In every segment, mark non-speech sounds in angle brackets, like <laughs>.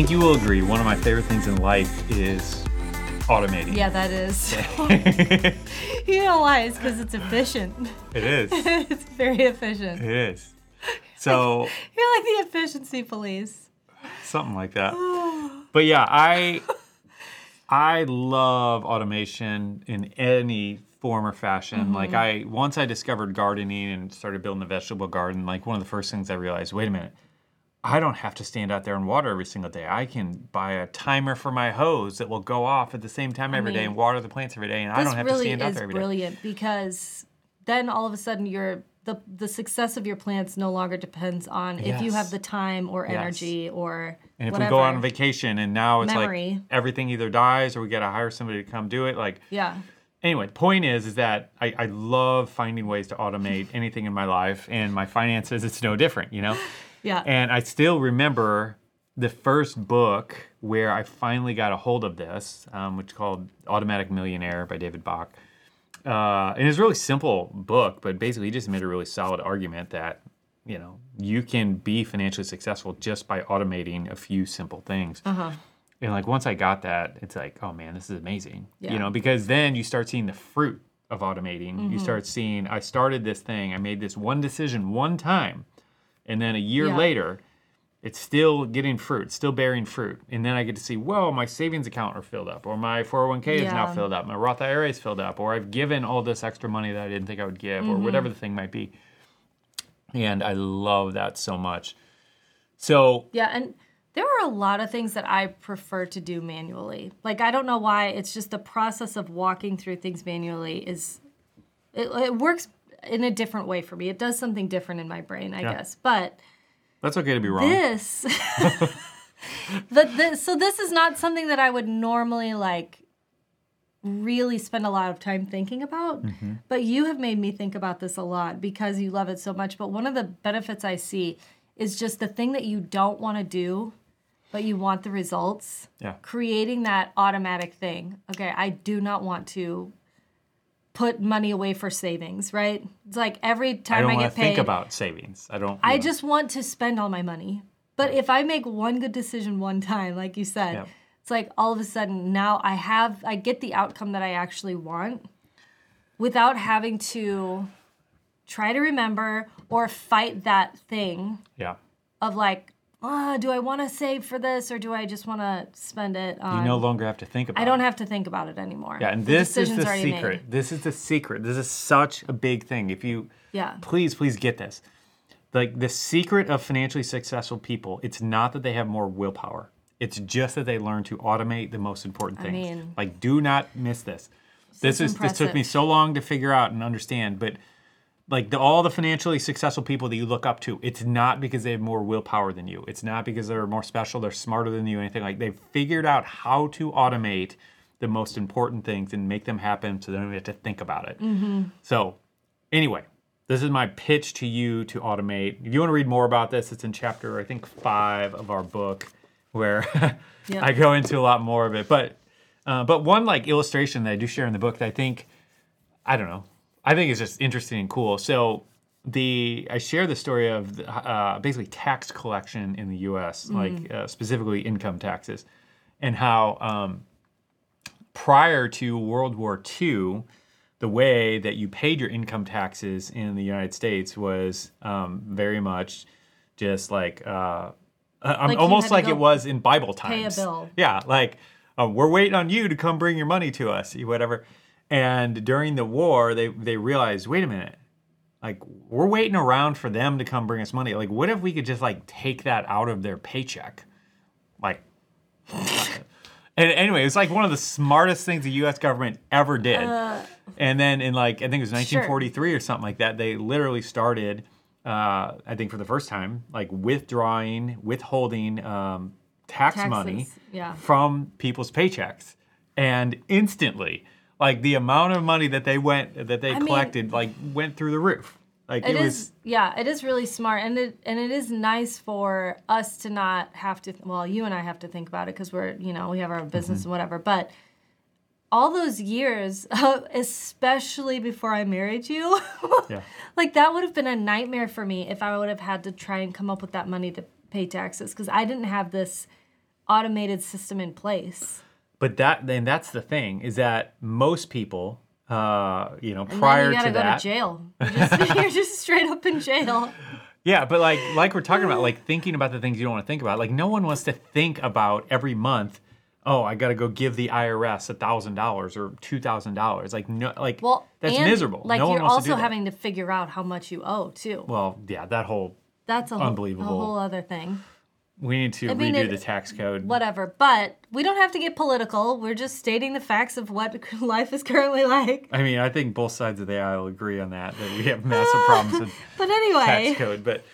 think you will agree. One of my favorite things in life is automating. Yeah, that is. you know why? It's because it's efficient. It is. <laughs> it's very efficient. It is. So <laughs> You're like the efficiency police. something like that. <sighs> But yeah, I I love automation in any form or fashion. Mm-hmm. Like I once I discovered gardening and started building a vegetable garden, like one of the first things I realized, wait a minute. I don't have to stand out there and water every single day. I can buy a timer for my hose that will go off at the same time every day mean, and water the plants every day, and I don't have to stand out there every day. brilliant because then all of a sudden your the the success of your plants no longer depends on if you have the time or Yes. energy or And if whatever. we go on vacation and now it's Memory. like everything either dies or we got to hire somebody to come do it, like yeah. anyway, the point is is that I, I love finding ways to automate anything in my life and my finances. It's no different, you know. <laughs> Yeah. And I still remember the first book where I finally got a hold of this, um, which is called Automatic Millionaire by David Bach. Uh, and it's a really simple book, but basically he just made a really solid argument that you know you can be financially successful just by automating a few simple things. Uh-huh. And like once I got that, it's like, oh man, this is amazing. Yeah. You know, because then you start seeing the fruit of automating. Mm-hmm. You start seeing I started this thing, I made this one decision one time, and then a year Yeah. later, it's still getting fruit, still bearing fruit. And then I get to see, whoa, my savings account are filled up, or my 401k is now filled up, my Roth IRA is filled up, or I've given all this extra money that I didn't think I would give, Mm-hmm. or whatever the thing might be. And I love that so much. So Yeah, and there are a lot of things that I prefer to do manually. Like I don't know why. It's just the process of walking through things manually is it, it works in a different way for me. It does something different in my brain, I Yeah. guess. But that's okay to be wrong. this, <laughs> the, the, so this is not something that I would normally like really spend a lot of time thinking about. Mm-hmm. But you have made me think about this a lot because you love it so much. But one of the benefits I see is just the thing that you don't want to do, but you want the results. Yeah. Creating that automatic thing. Okay, I do not want to put money away for savings, right? It's like every I time I, want get to paid. think about savings. I don't. I know. just want to spend all my money. But if I make one good decision one time, like you said, Yep. it's like all of a sudden now I have I get the outcome that I actually want without having to try to remember or fight that thing Yeah. of like, oh, do I want to save for this or do I just want to spend it on You no longer have to think about. It. I don't it. have to think about it anymore. Yeah, and The this is the secret. made. This is the secret. This is such a big thing. If you Yeah. please, please get this. Like the secret of financially successful people, it's not that they have more willpower. It's just that they learn to automate the most important things. mean- like do not miss this. This is this took me so long to figure out and understand, but like the, all the financially successful people that you look up to, it's not because they have more willpower than you. It's not because they're more special, they're smarter than you, anything like. They've figured out how to automate the most important things and make them happen, so they don't even have to think about it. So, anyway, this is my pitch to you to automate. If you want to read more about this, it's in chapter I think five of our book, where <laughs> Yep. I go into a lot more of it. But uh, but one like illustration that I do share in the book that I think I don't know. I think it's just interesting and cool. So the I share the story of the, uh, basically tax collection in the U.S., like uh, specifically income taxes, and how um, prior to World War II, the way that you paid your income taxes in the United States was um, very much just like. Uh, Like almost like it was in Bible pay a times. bill. Yeah, like uh, we're waiting on you to come bring your money to us, whatever. And during the war, they they realized, wait a minute, like we're waiting around for them to come bring us money. Like, what if we could just like take that out of their paycheck, like. <laughs> And anyway, it's like one of the smartest things the U.S. government ever did. and then in like I think it was 1943 or something like that, they literally started. Uh, I think for the first time, like withdrawing, withholding um, tax money yeah. from people's paychecks, and instantly, like the amount of money that they went that they mean- collected, like went through the roof. Like it, It was. is, yeah, it is really smart, and it and it is nice for us to not have to. Well, you and I have to think about it because we're, you know, we have our business Mm-hmm. and whatever. But all those years, <laughs> especially before I married you, <laughs> Yeah. like that would have been a nightmare for me if I would have had to try and come up with that money to pay taxes because I didn't have this automated system in place. But that then that's the thing is that most people, uh, you know, And prior then you gotta to go that, to jail. You're just, <laughs> you're just straight up in jail. yeah. But like like we're talking about, like thinking about the things you don't want to think about. Like no one wants to think about every month. Oh, I got to go give the IRS a thousand dollars or two thousand dollars. Like no, like Well, that's and, miserable. Like no you're also to having to figure out how much you owe too. Well, yeah, that whole That's a whole, unbelievable. a whole other thing. We need to I mean, redo it- the tax code. Whatever. But we don't have to get political. We're just stating the facts of what <laughs> life is currently like. I mean, I think both sides of the aisle agree on that that we have massive problems with <laughs> But anyway, tax code. But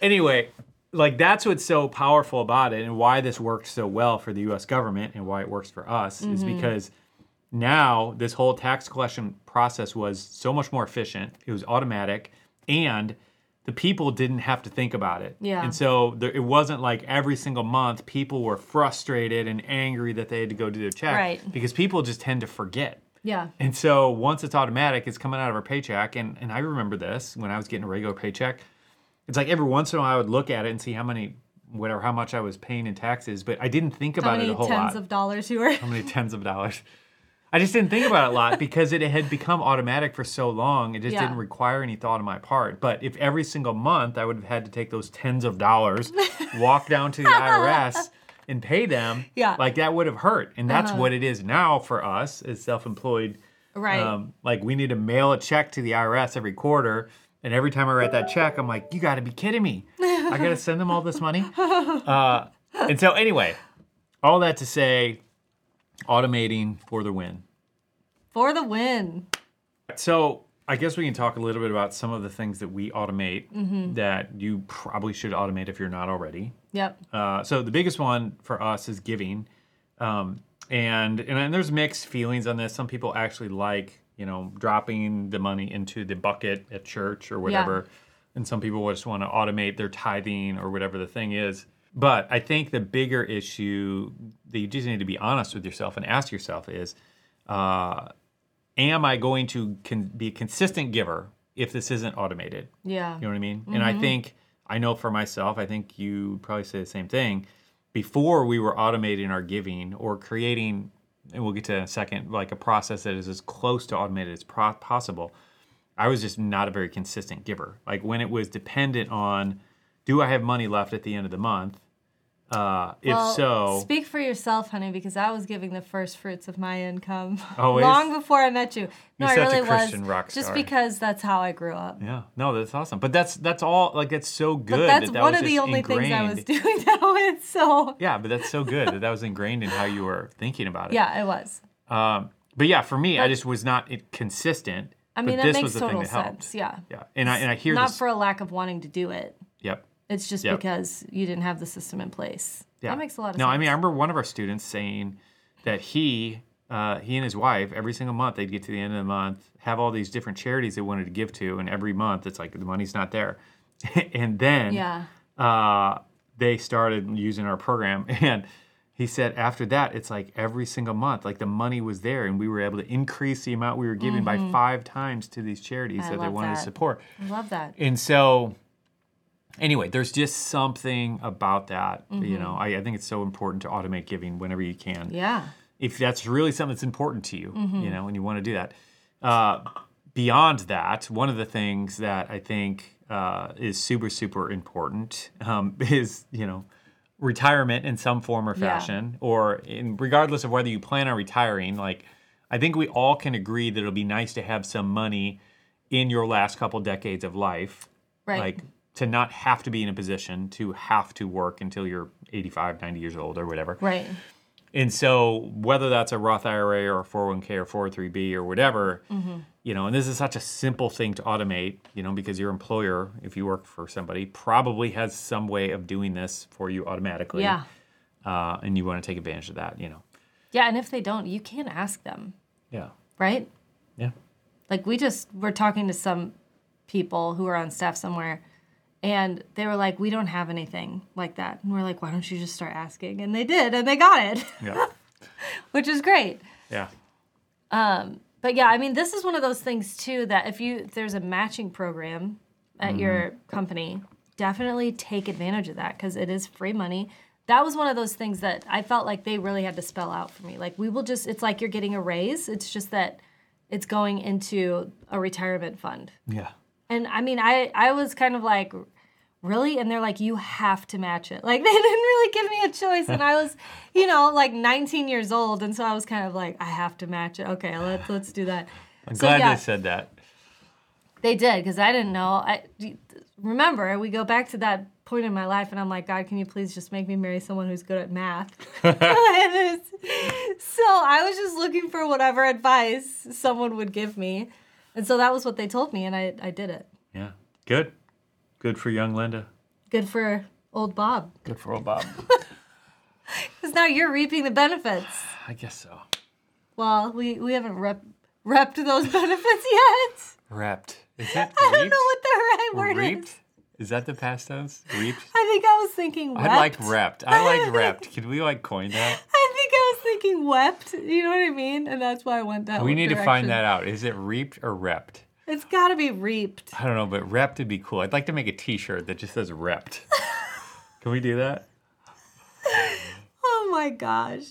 anyway, like that's what's so powerful about it and why this worked so well for the US government and why it works for us is Mm-hmm. because now this whole tax collection process was so much more efficient. It was automatic and the people didn't have to think about it. Yeah. And so there, it wasn't like every single month people were frustrated and angry that they had to go do their check Right. because people just tend to forget. yeah. And so once it's automatic, it's coming out of our paycheck. And, and I remember this when I was getting a regular paycheck. It's like every once in a while I would look at it and see how many, whatever, how much I was paying in taxes, but I didn't think about it many a whole lot. tens of dollars you were? how many tens of dollars. I just didn't think about it a lot <laughs> because it had become automatic for so long. It just Yeah. didn't require any thought on my part. But if every single month I would have had to take those tens of dollars, <laughs> walk down to the IRS and pay them, Yeah. Uh-huh. like that would have hurt. And that's what it is now for us as self-employed. Right. Um, like we need to mail a check to the IRS every quarter. And every time I write that check, I'm like, you got to be kidding me. I got to send them all this money. <laughs> Uh, and so, anyway, all that to say, automating for the win. For the win. So, I guess we can talk a little bit about some of the things that we automate Mm-hmm. that you probably should automate if you're not already. Yep. Uh, so the biggest one for us is giving, um, and and there's mixed feelings on this. Some people actually like you know dropping the money into the bucket at church or whatever, and some people just want to automate their tithing or whatever the thing is. But I think the bigger issue that you just need to be honest with yourself and ask yourself is, uh, am I going to con- be a consistent giver if this isn't automated? Yeah. You know what I mean? And I think I know for myself, I think you probably say the same thing. Before we were automating our giving or creating, and we'll get to in a second, like a process that is as close to automated as pro- possible. I was just not a very consistent giver. Like when it was dependent on, do I have money left at the end of the month? Uh, if Well, so, speak for yourself, honey, because I was giving the first fruits of my income <laughs> Always? long before I met you. No, You're I such a really Christian was. rock Just because that's how I grew up. yeah, no, that's awesome. But that's that's all. Like that's so good. But that's that that one of the only things I was doing <laughs> that with. So Yeah, but that's so good that that was ingrained in how you were thinking about it. yeah, it was. Um, but yeah, for me, I just was not consistent. I mean, but that this makes was the thing total that helped. sense. Yeah. Yeah, and I and I hear Not this. for a lack of wanting to do it. It's just Yep. because you didn't have the system in place. Yeah. That makes a lot of no, sense. No, I mean, I remember one of our students saying that he, uh, he and his wife, every single month they'd get to the end of the month, have all these different charities they wanted to give to, and every month it's like the money's not there, <laughs> and then Yeah. uh, they started using our program <laughs> and he said after that it's like every single month like the money was there and we were able to increase the amount we were giving by five times to these charities Mm-hmm. I that they wanted to support I love that. and so anyway there's just something about that Mm-hmm. you know I, I think it's so important to automate giving whenever you can Yeah. if that's really something that's important to you, Mm-hmm. you know, and you want to do that. Uh, beyond that, one of the things that I think uh, is super, super important um, <laughs> is, you know, retirement in some form or Yeah. fashion, or in, regardless of whether you plan on retiring. Like, I think we all can agree that it'll be nice to have some money in your last couple decades of life, Right. like to not have to be in a position to have to work until you're 85, 90 years old or whatever. right. And so, whether that's a Roth IRA or a 401k or 403b or whatever, Mm-hmm. you know, and this is such a simple thing to automate, you know, because your employer, if you work for somebody, probably has some way of doing this for you automatically. Yeah. Uh, and you want to take advantage of that, you know. Yeah. And if they don't, you can ask them, Yeah. right? Yeah. Like we just were talking to some people who are on staff somewhere and they were like, We don't have anything like that. And we're like, Why don't you just start asking? And they did, and they got it, Yeah. <laughs> which is great. yeah. Um, but yeah, I mean, this is one of those things too that if you if there's a matching program at mm-hmm. your company, definitely take advantage of that because it is free money. that was one of those things that I felt like they really had to spell out for me. Like we will just it's like you're getting a raise. It's just that it's going into a retirement fund. Yeah. And I mean, I I was kind of like really and they're like you have to match it. Like <laughs> they didn't really give me a choice and I was, you know, like 19 years old and so I was kind of like I have to match it. Okay, let's let's do that. I'm So, glad yeah. they said that. They did because I didn't know. I remember we go back to that point in my life, and I'm like, God, can you please just make me marry someone who's good at math? <laughs> So I was just looking for whatever advice someone would give me, and so that was what they told me, and I I did it. Yeah. Good. Good for young Linda. Good for old Bob, Good for old Bob. <laughs> <laughs> because now you're reaping the benefits. I guess so. Well, we we haven't rep repped those <laughs> benefits yet. Repped. Is it I don't reaped? know what the right word is. reaped? is. Is that the past tense? Reaped? I think I was thinking. Wept. I like repped. I like repped. Could we like coin that? I think I was thinking wept. You know what I mean? And that's why I went that We need to find that out. Is it reaped or repped? It's got to be reaped. I don't know, but repped would be cool. I'd like to make a T-shirt that just says repped. <laughs> Can we do that? Oh my gosh.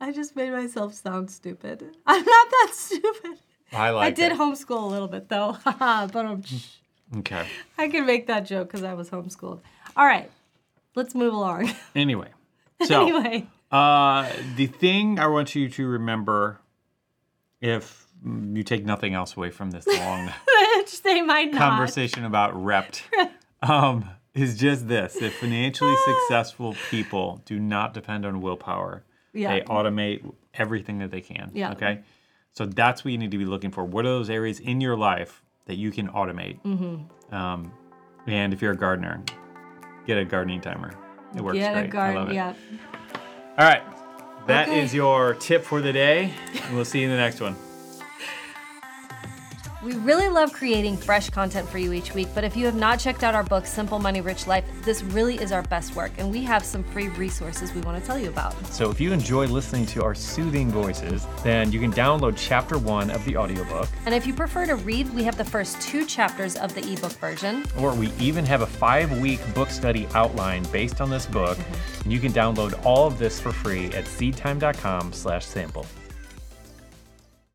I just made myself sound stupid. <laughs> I'm not that stupid. I like. I did it. homeschool a little bit though. <laughs> but um, Okay. I can make that joke because I was homeschooled. All right. Let's move along. Anyway, so anyway. uh, the thing I want you to remember, if you take nothing else away from this long <laughs> they might not. conversation about repped, <laughs> um, is just this: that financially successful people do not depend on willpower. Yeah. They automate everything that they can. Yeah. Okay. So that's what you need to be looking for. What are those areas in your life that you can automate? Mm-hmm. Um, and if you're a gardener, get a gardening timer. It works Get great. a garden. I love it. Yeah. All right. that is Okay. your tip for the day. And we'll see you in the next one. We really love creating fresh content for you each week, but if you have not checked out our book, Simple Money Rich Life, this really is our best work, and we have some free resources we want to tell you about. So if you enjoy listening to our soothing voices, then you can download chapter one of the audiobook, And if you prefer to read, we have the first two chapters of the ebook version. or we even have a five-week book study outline based on this book. Mm-hmm. And you can download all of this for free at seedtime.com slash sample.